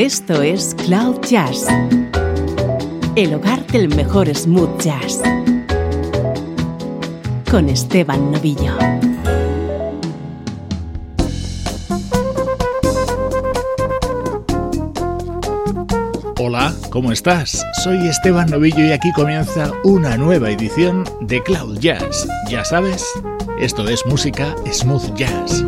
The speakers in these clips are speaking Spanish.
Esto es Cloud Jazz, el hogar del mejor smooth jazz, con Esteban Novillo. Hola, ¿cómo estás? Soy Esteban Novillo y aquí comienza una nueva edición de Cloud Jazz. Ya sabes, esto es música smooth jazz.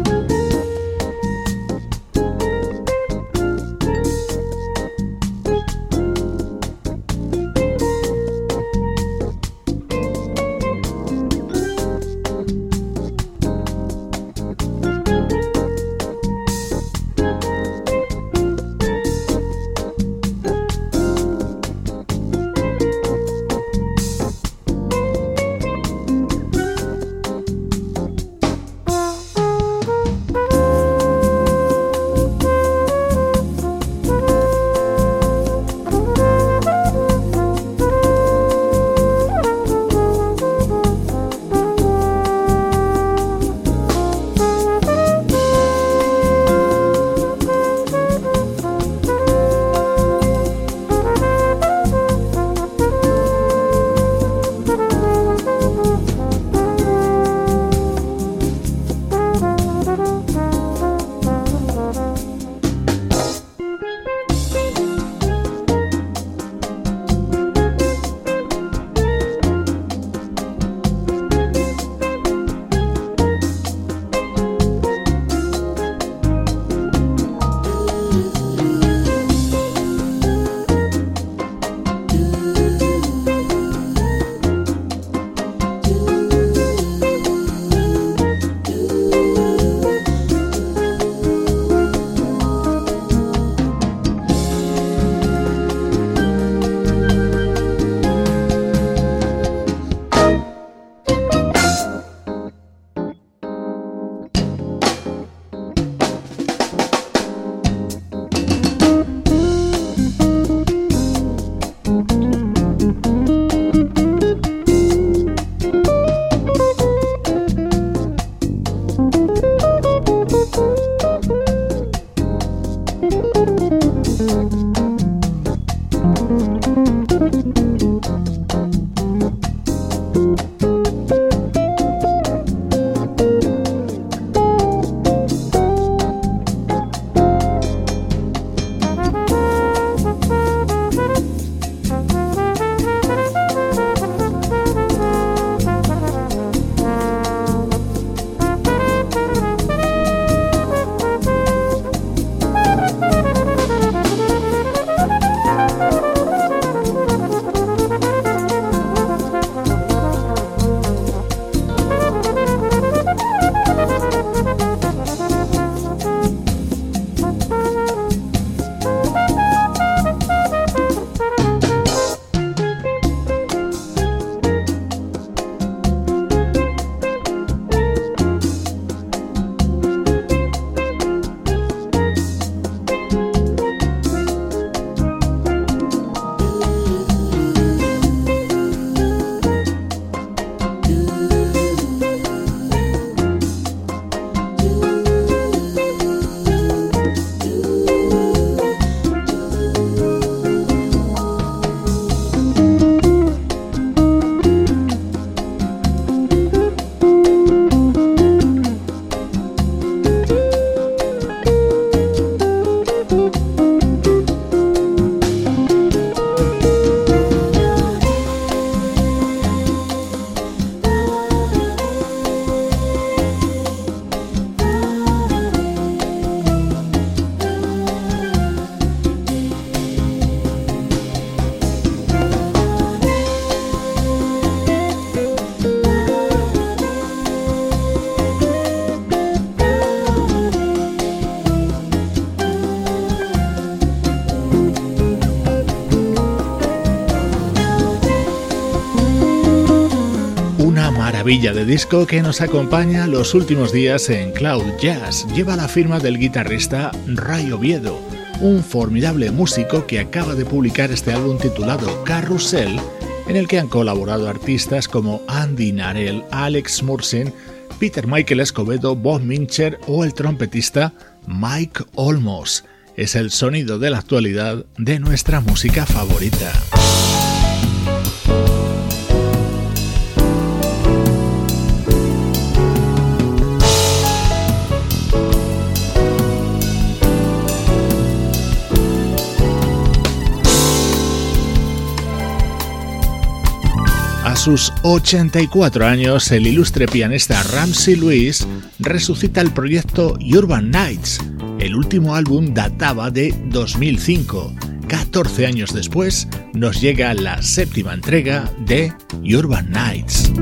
Villa de disco que nos acompaña los últimos días en Cloud Jazz. Lleva la firma del guitarrista Ray Oviedo, un formidable músico que acaba de publicar este álbum titulado Carrusel, en el que han colaborado artistas como Andy Narell, Alex Mursin, Peter Michael Escobedo, Bob Mincher o el trompetista Mike Olmos. es el sonido de la actualidad de nuestra música favorita. Sus 84 años, el ilustre pianista Ramsey Lewis resucita el proyecto Urban Nights. El último álbum databa de 2005. 14 años después nos llega la séptima entrega de Urban Nights.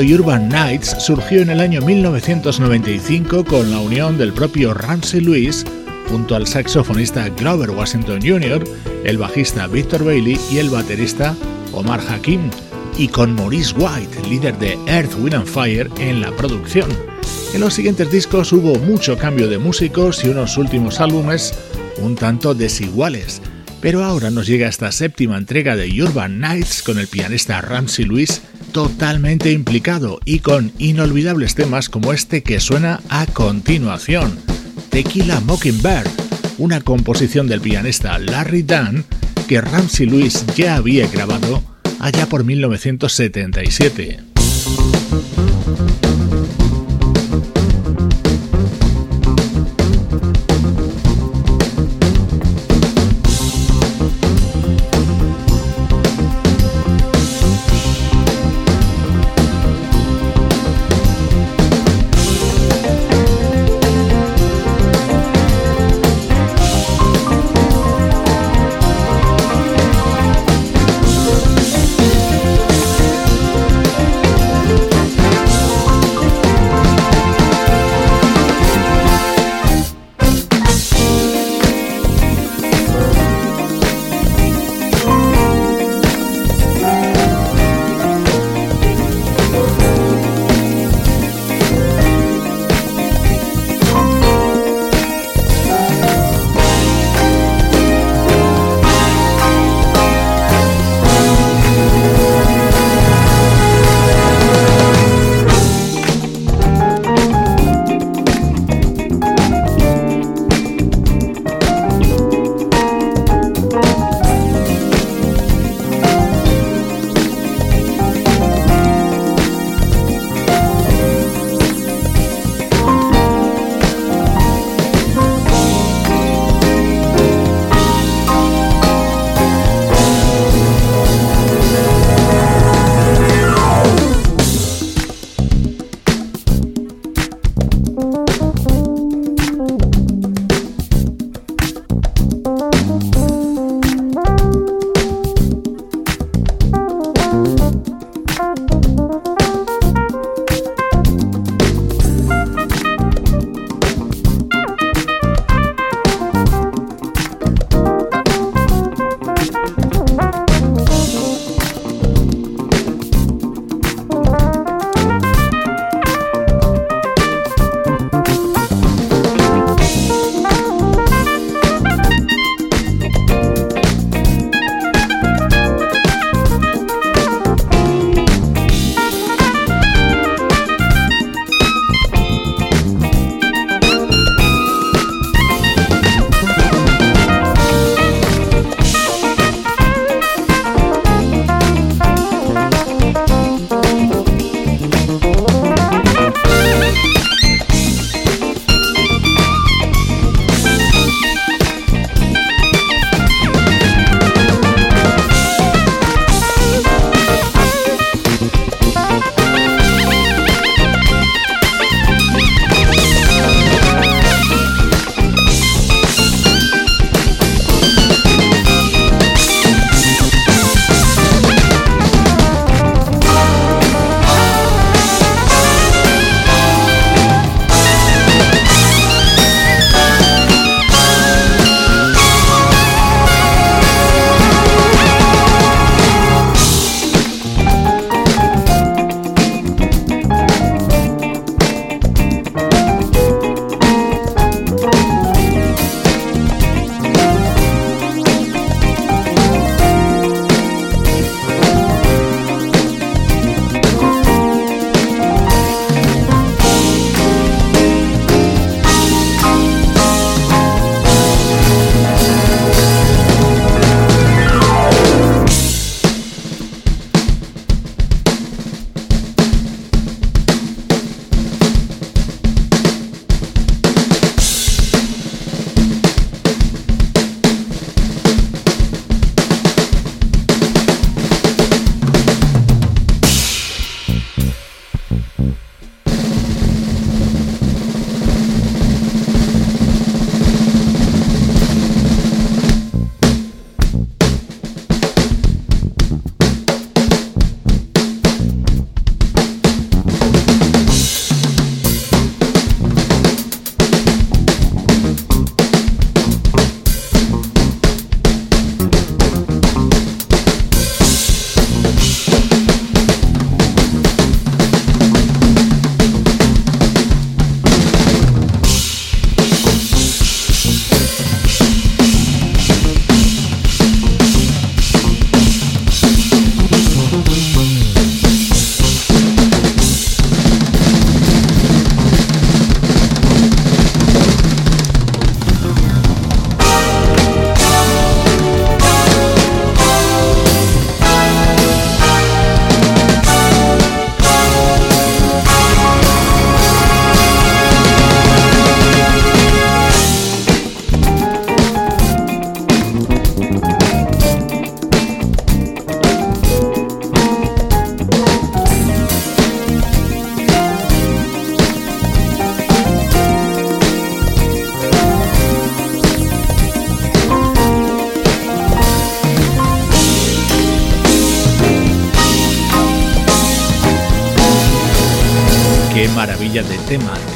Urban Nights surgió en el año 1995 con la unión del propio Ramsey Lewis junto al saxofonista Grover Washington Jr., el bajista Victor Bailey y el baterista Omar Hakim, y con Maurice White, líder de Earth, Wind and Fire, en la producción. En los siguientes discos hubo mucho cambio de músicos y unos últimos álbumes un tanto desiguales, pero ahora nos llega esta séptima entrega de Urban Nights con el pianista Ramsey Lewis totalmente implicado y con inolvidables temas como este que suena a continuación. Tequila Mockingbird, una composición del pianista Larry Dunn que Ramsey Lewis ya había grabado allá por 1977.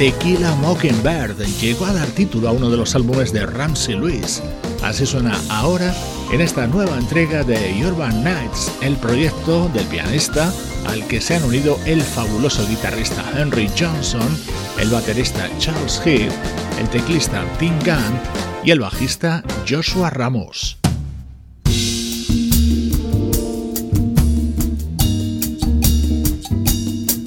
Tequila Mockingbird llegó a dar título a uno de los álbumes de Ramsey Lewis. Así suena ahora en esta nueva entrega de Urban Nights, el proyecto del pianista al que se han unido el fabuloso guitarrista Henry Johnson, el baterista Charles Heath, el teclista Tim Gunn y el bajista Joshua Ramos.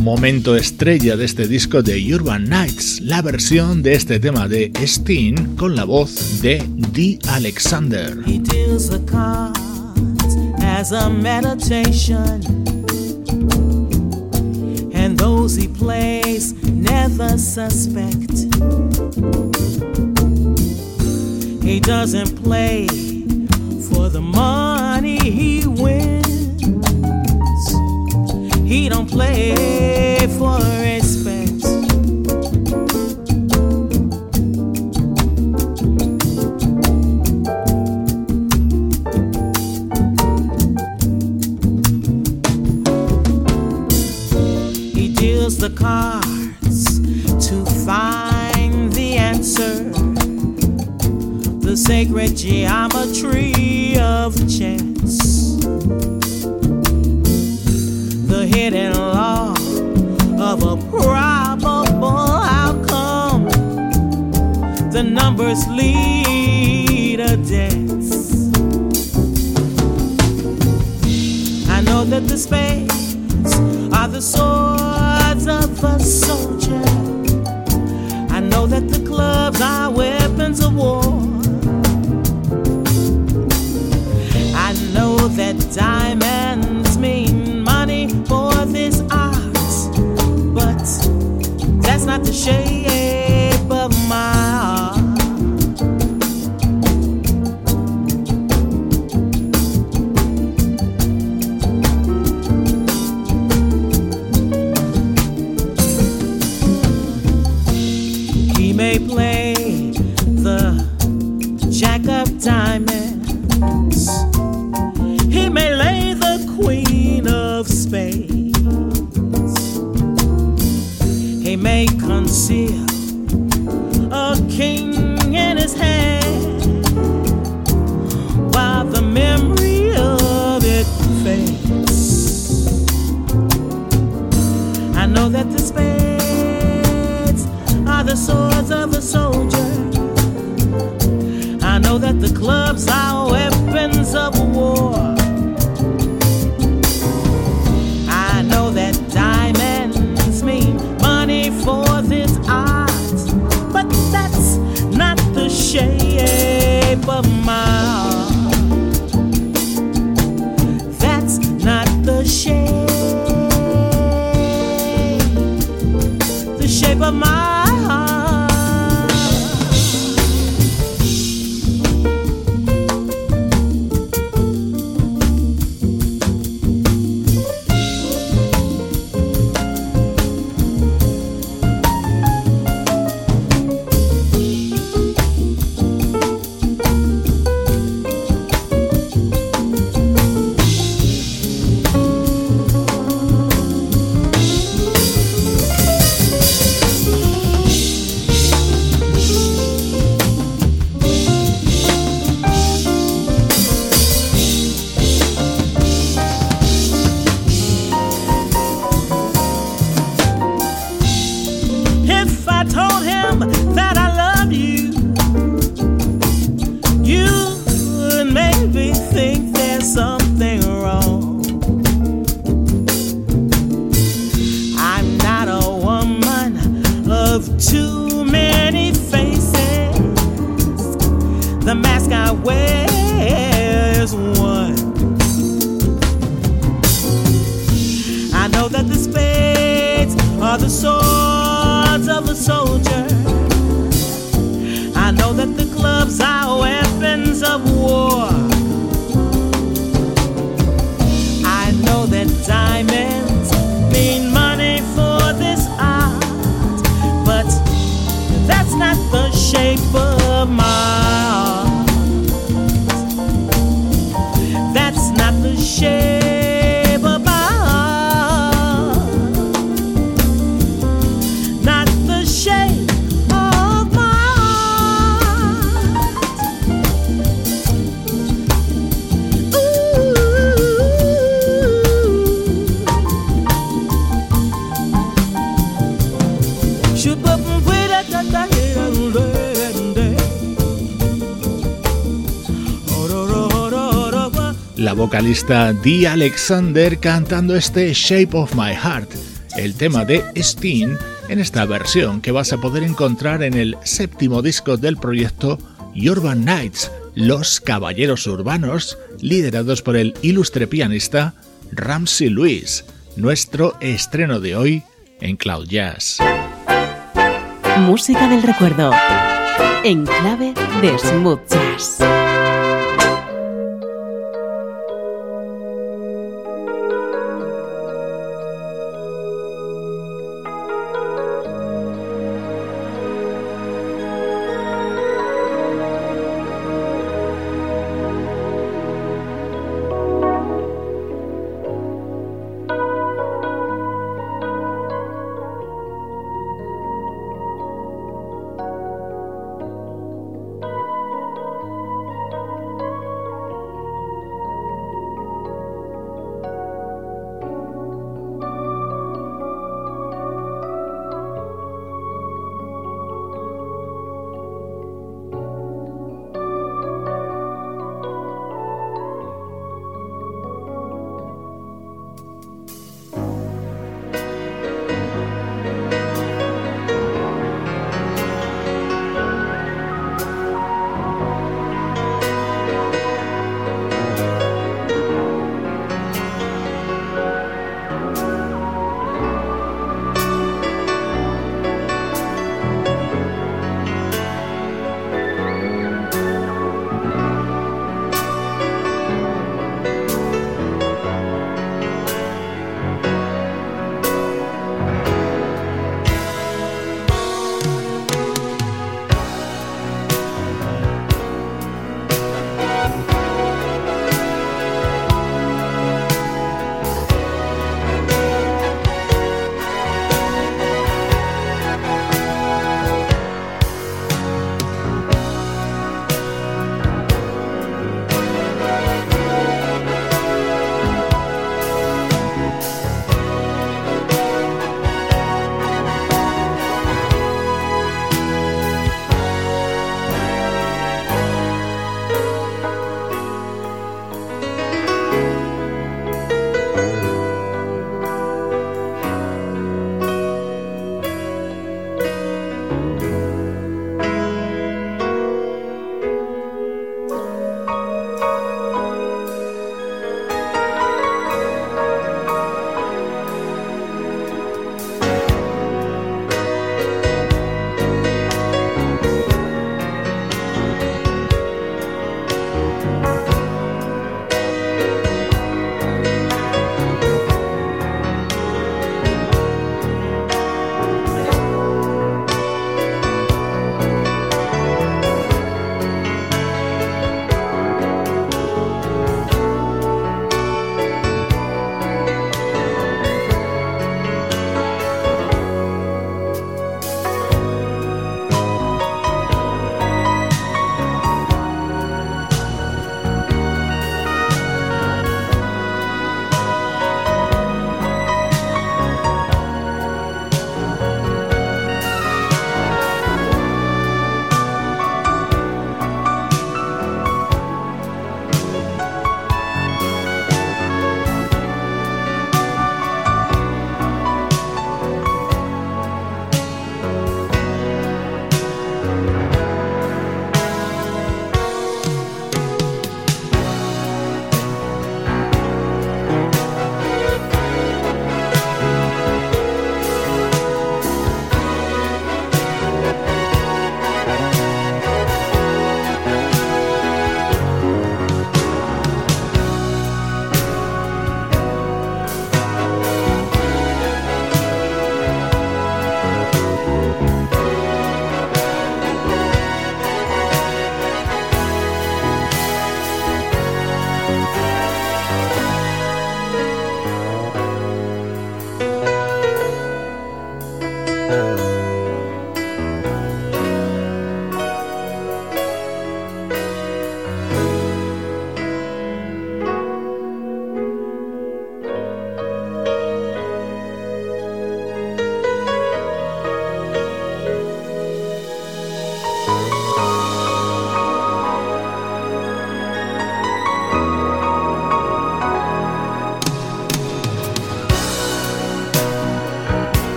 Momento estrella de este disco de Urban Nights, la versión de este tema de Steen con la voz de Dee Alexander. He deals the cards as a meditation, and those he plays never suspect. He doesn't play for the money he wins. He don't play for respect. He deals the cards to find the answer. The sacred geometry of chance hidden law of a probable outcome. The numbers lead a dance. I know that the spades are the swords of a soldier. I know that the clubs are weapons of war. The shape Love's I where. Vocalista Dee Alexander cantando este Shape of My Heart, el tema de Steen en esta versión que vas a poder encontrar en el séptimo disco del proyecto Urban Nights, Los Caballeros Urbanos, liderados por el ilustre pianista Ramsey Lewis, nuestro estreno de hoy en Cloud Jazz. Música del recuerdo, en clave de smooth jazz.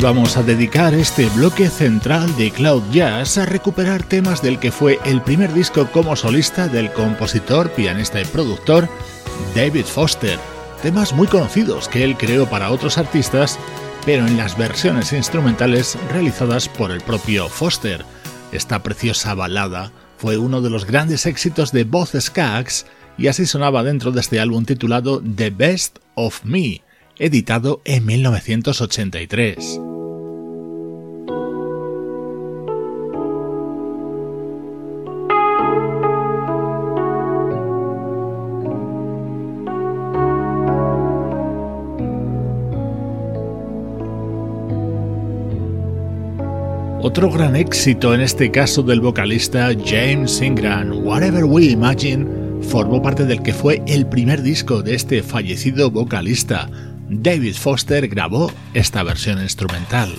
Vamos a dedicar este bloque central de Cloud Jazz a recuperar temas del que fue el primer disco como solista del compositor, pianista y productor David Foster. Temas muy conocidos que él creó para otros artistas, pero en las versiones instrumentales realizadas por el propio Foster. Esta preciosa balada fue uno de los grandes éxitos de Both Skaggs y así sonaba dentro de este álbum titulado The Best of Me, editado en 1983. Otro gran éxito en este caso del vocalista James Ingram, Whatever We Imagine, formó parte del que fue el primer disco de este fallecido vocalista. David Foster grabó esta versión instrumental.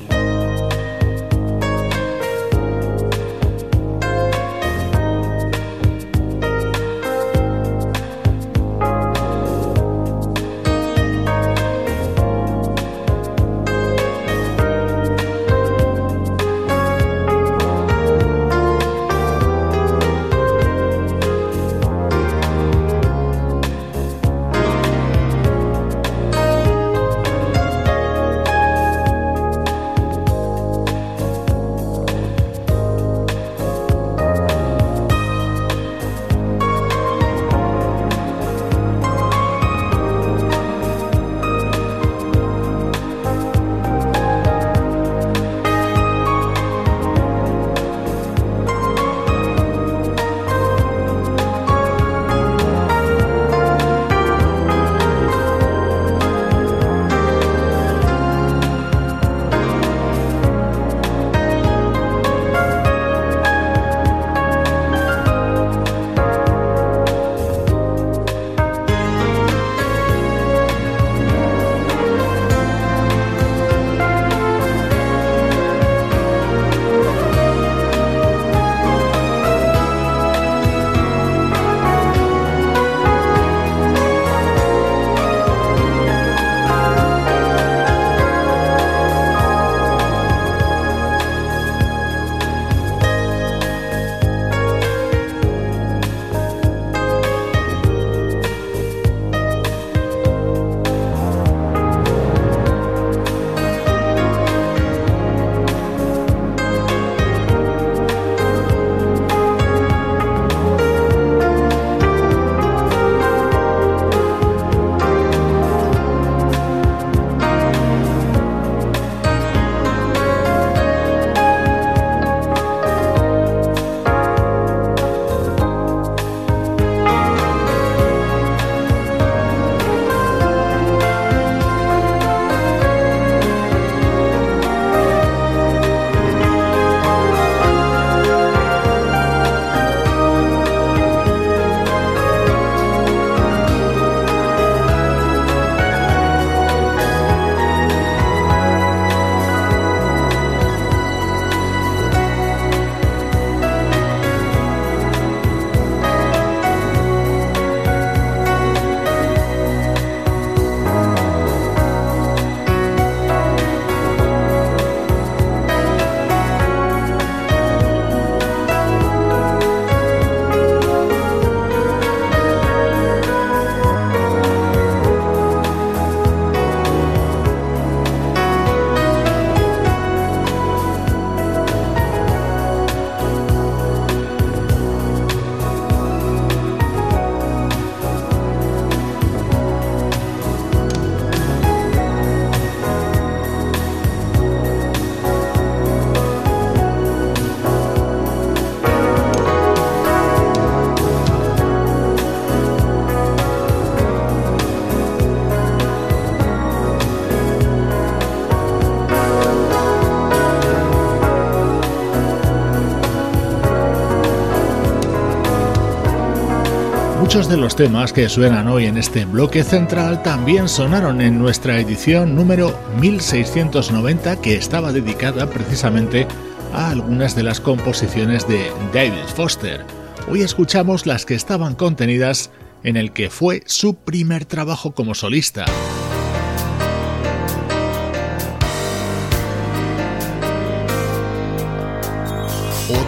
Muchos de los temas que suenan hoy en este bloque central también sonaron en nuestra edición número 1690 que estaba dedicada precisamente a algunas de las composiciones de David Foster. Hoy escuchamos las que estaban contenidas en el que fue su primer trabajo como solista.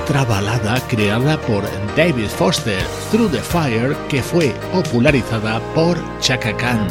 Otra balada creada por David Foster, Through the Fire, que fue popularizada por Chaka Khan.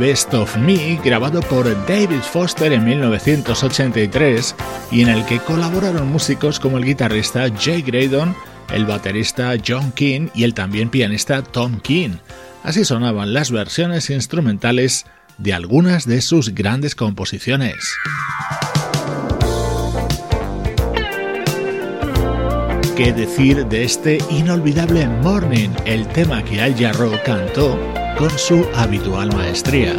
Best of Me, grabado por David Foster en 1983 y en el que colaboraron músicos como el guitarrista Jay Graydon, el baterista John King y el también pianista Tom King. Así sonaban las versiones instrumentales de algunas de sus grandes composiciones. ¿Qué decir de este inolvidable Morning, el tema que Al Jarreau cantó con su habitual maestría.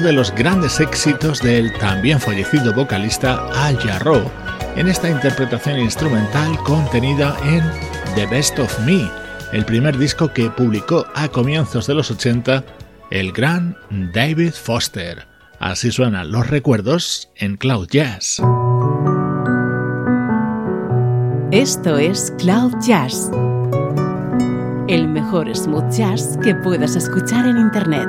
De los grandes éxitos del también fallecido vocalista Al Jarreau en esta interpretación instrumental contenida en The Best of Me, el primer disco que publicó a comienzos de los 80 el gran David Foster. Así suenan los recuerdos en Cloud Jazz. Esto es Cloud Jazz, el mejor smooth jazz que puedas escuchar en Internet.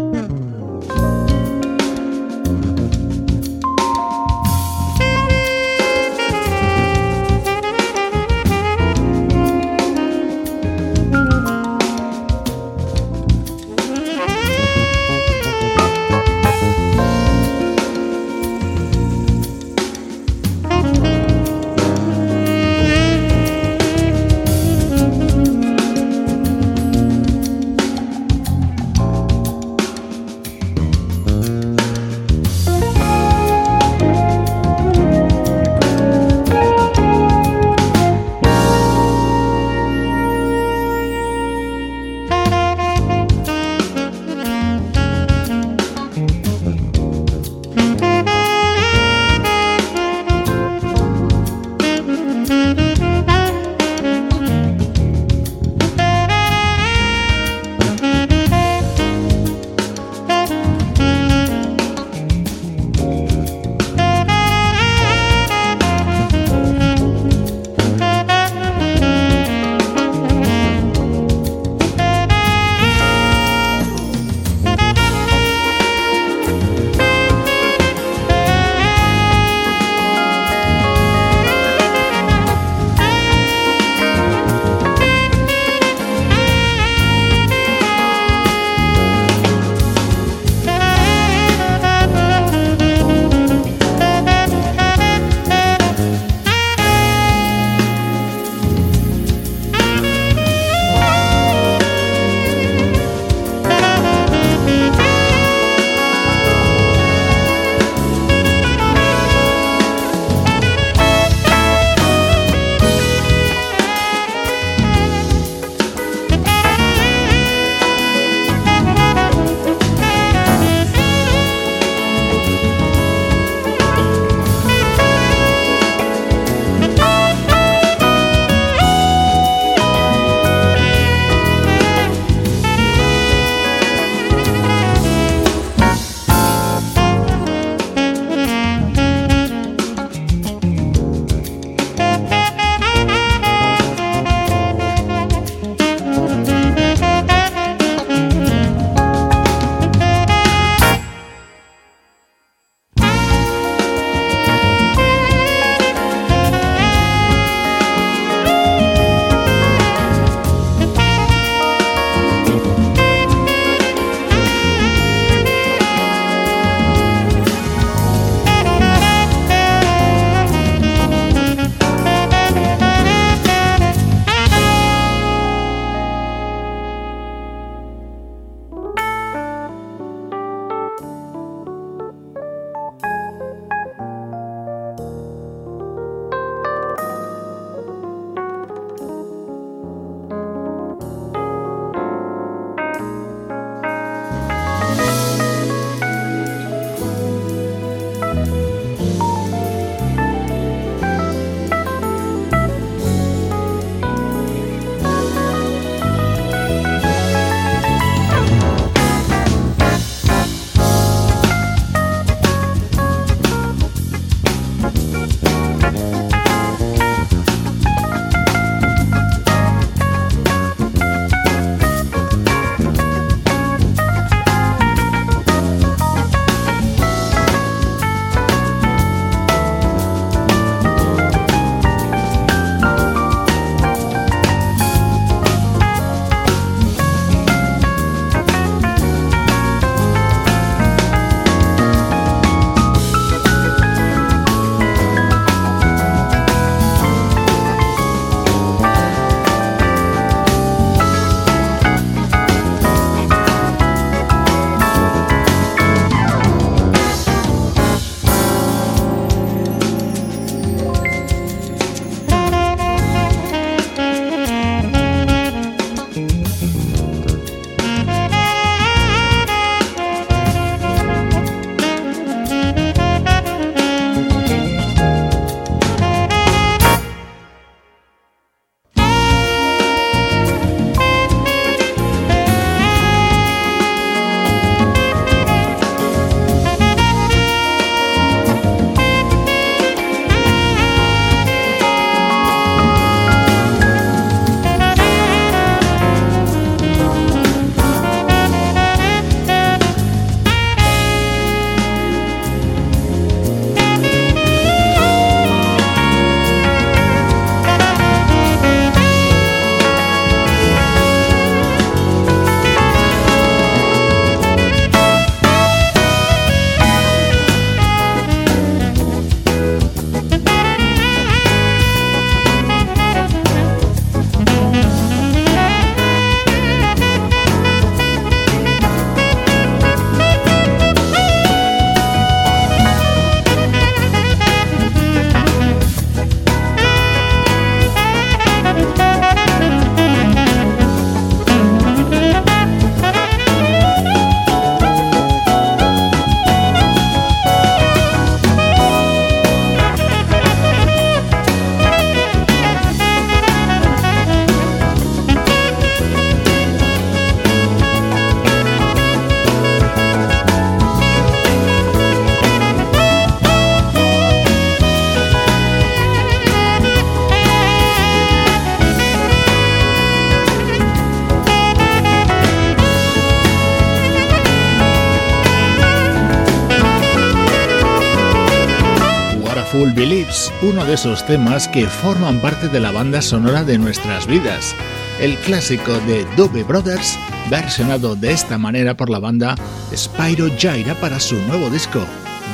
Uno de esos temas que forman parte de la banda sonora de nuestras vidas. El clásico de Doobie Brothers, versionado de esta manera por la banda Spyro Gyra para su nuevo disco,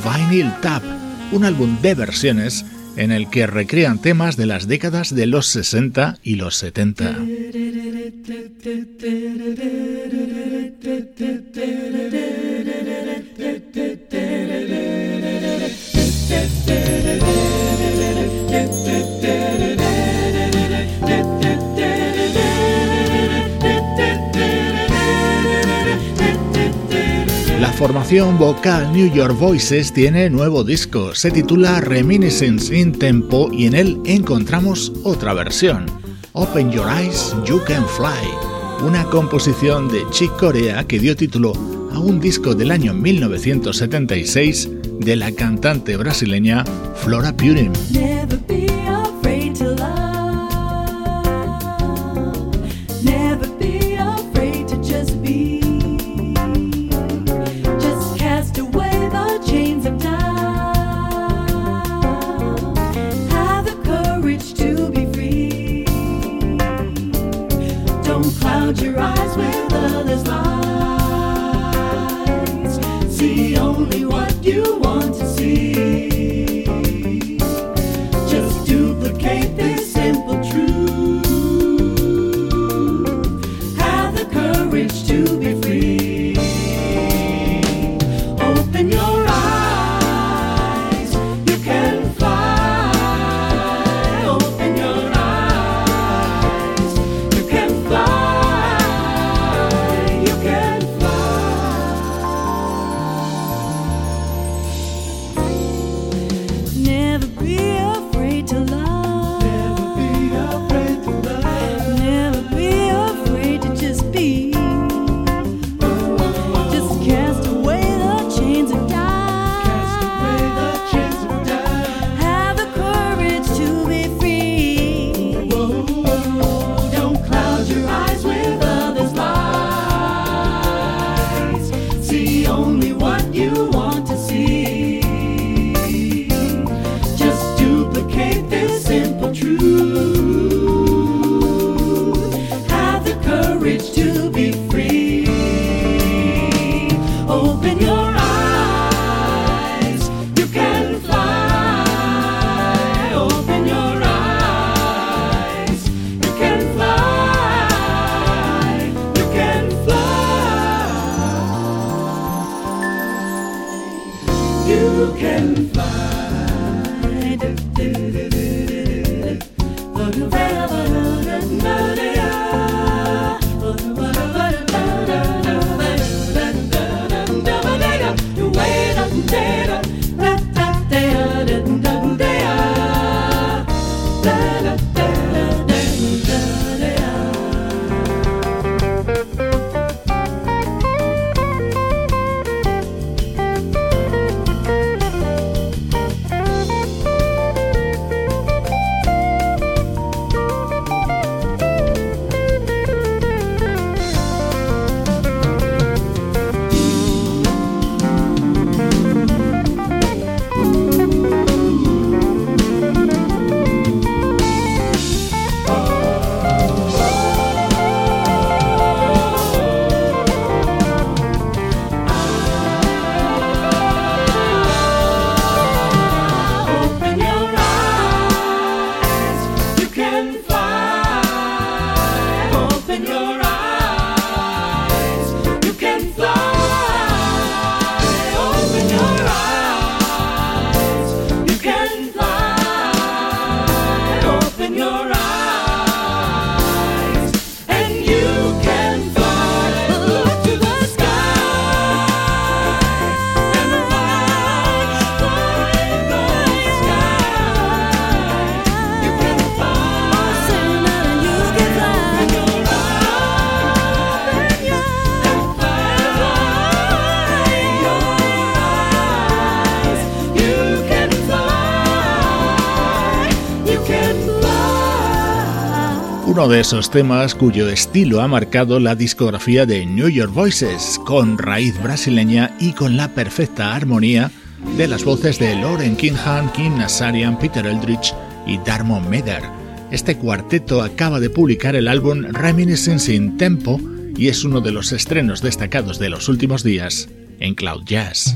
Vinyl Tap, un álbum de versiones en el que recrean temas de las décadas de los 60 y los 70. Formación vocal New York Voices tiene nuevo disco, se titula Reminiscence in Tempo y en él encontramos otra versión, Open Your Eyes, You Can Fly, una composición de Chick Corea que dio título a un disco del año 1976 de la cantante brasileña Flora Purim. Uno de esos temas cuyo estilo ha marcado la discografía de New York Voices, con raíz brasileña y con la perfecta armonía de las voces de Lauren Kingham, Kim Nazarian, Peter Eldridge y Darmon Meder. Este cuarteto acaba de publicar el álbum Reminiscence in Tempo y es uno de los estrenos destacados de los últimos días en Cloud Jazz.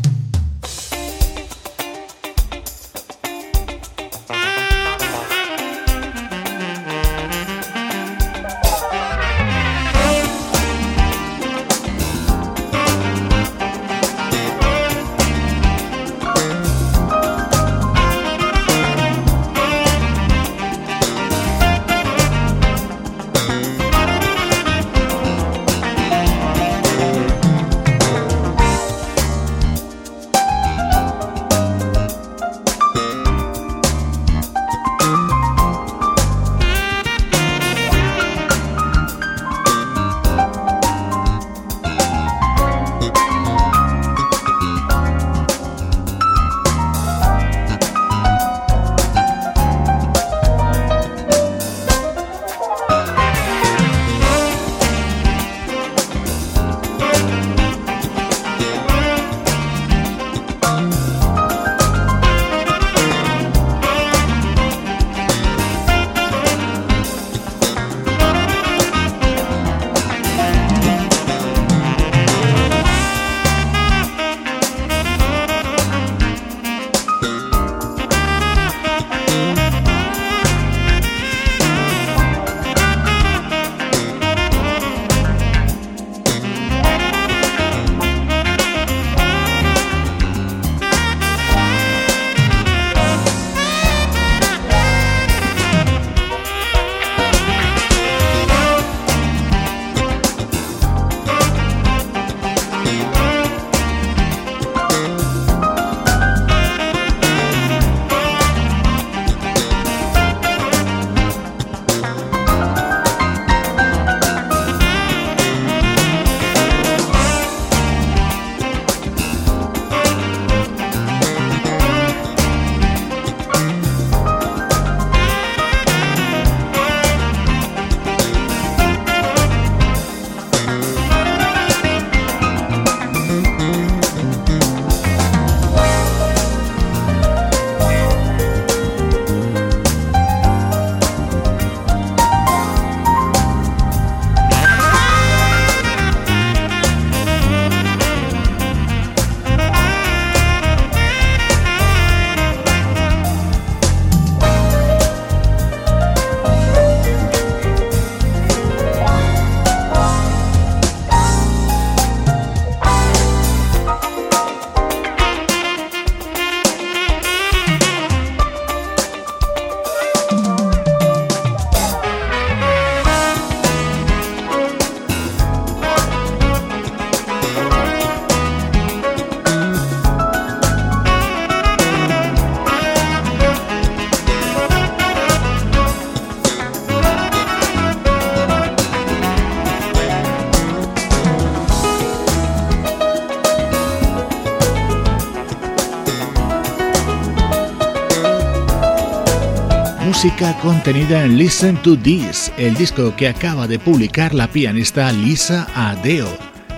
Música contenida en Listen to This, el disco que acaba de publicar la pianista Lisa Adeo.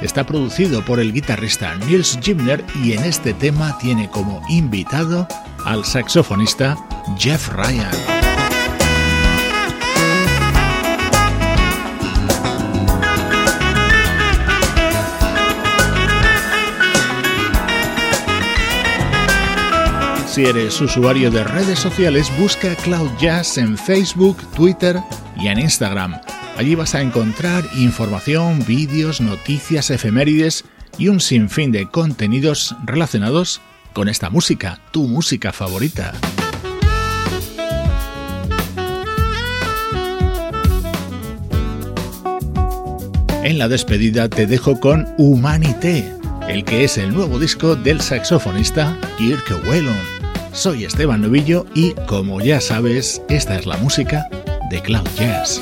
Está producido por el guitarrista Nils Gimner y en este tema tiene como invitado al saxofonista Jeff Ryan. Si eres usuario de redes sociales, busca Cloud Jazz en Facebook, Twitter y en Instagram. Allí vas a encontrar información, vídeos, noticias, efemérides y un sinfín de contenidos relacionados con esta música, tu música favorita. En la despedida te dejo con Humanité, el que es el nuevo disco del saxofonista Kirk Whelan. Soy Esteban Novillo y como ya sabes, esta es la música de Cloud Jazz.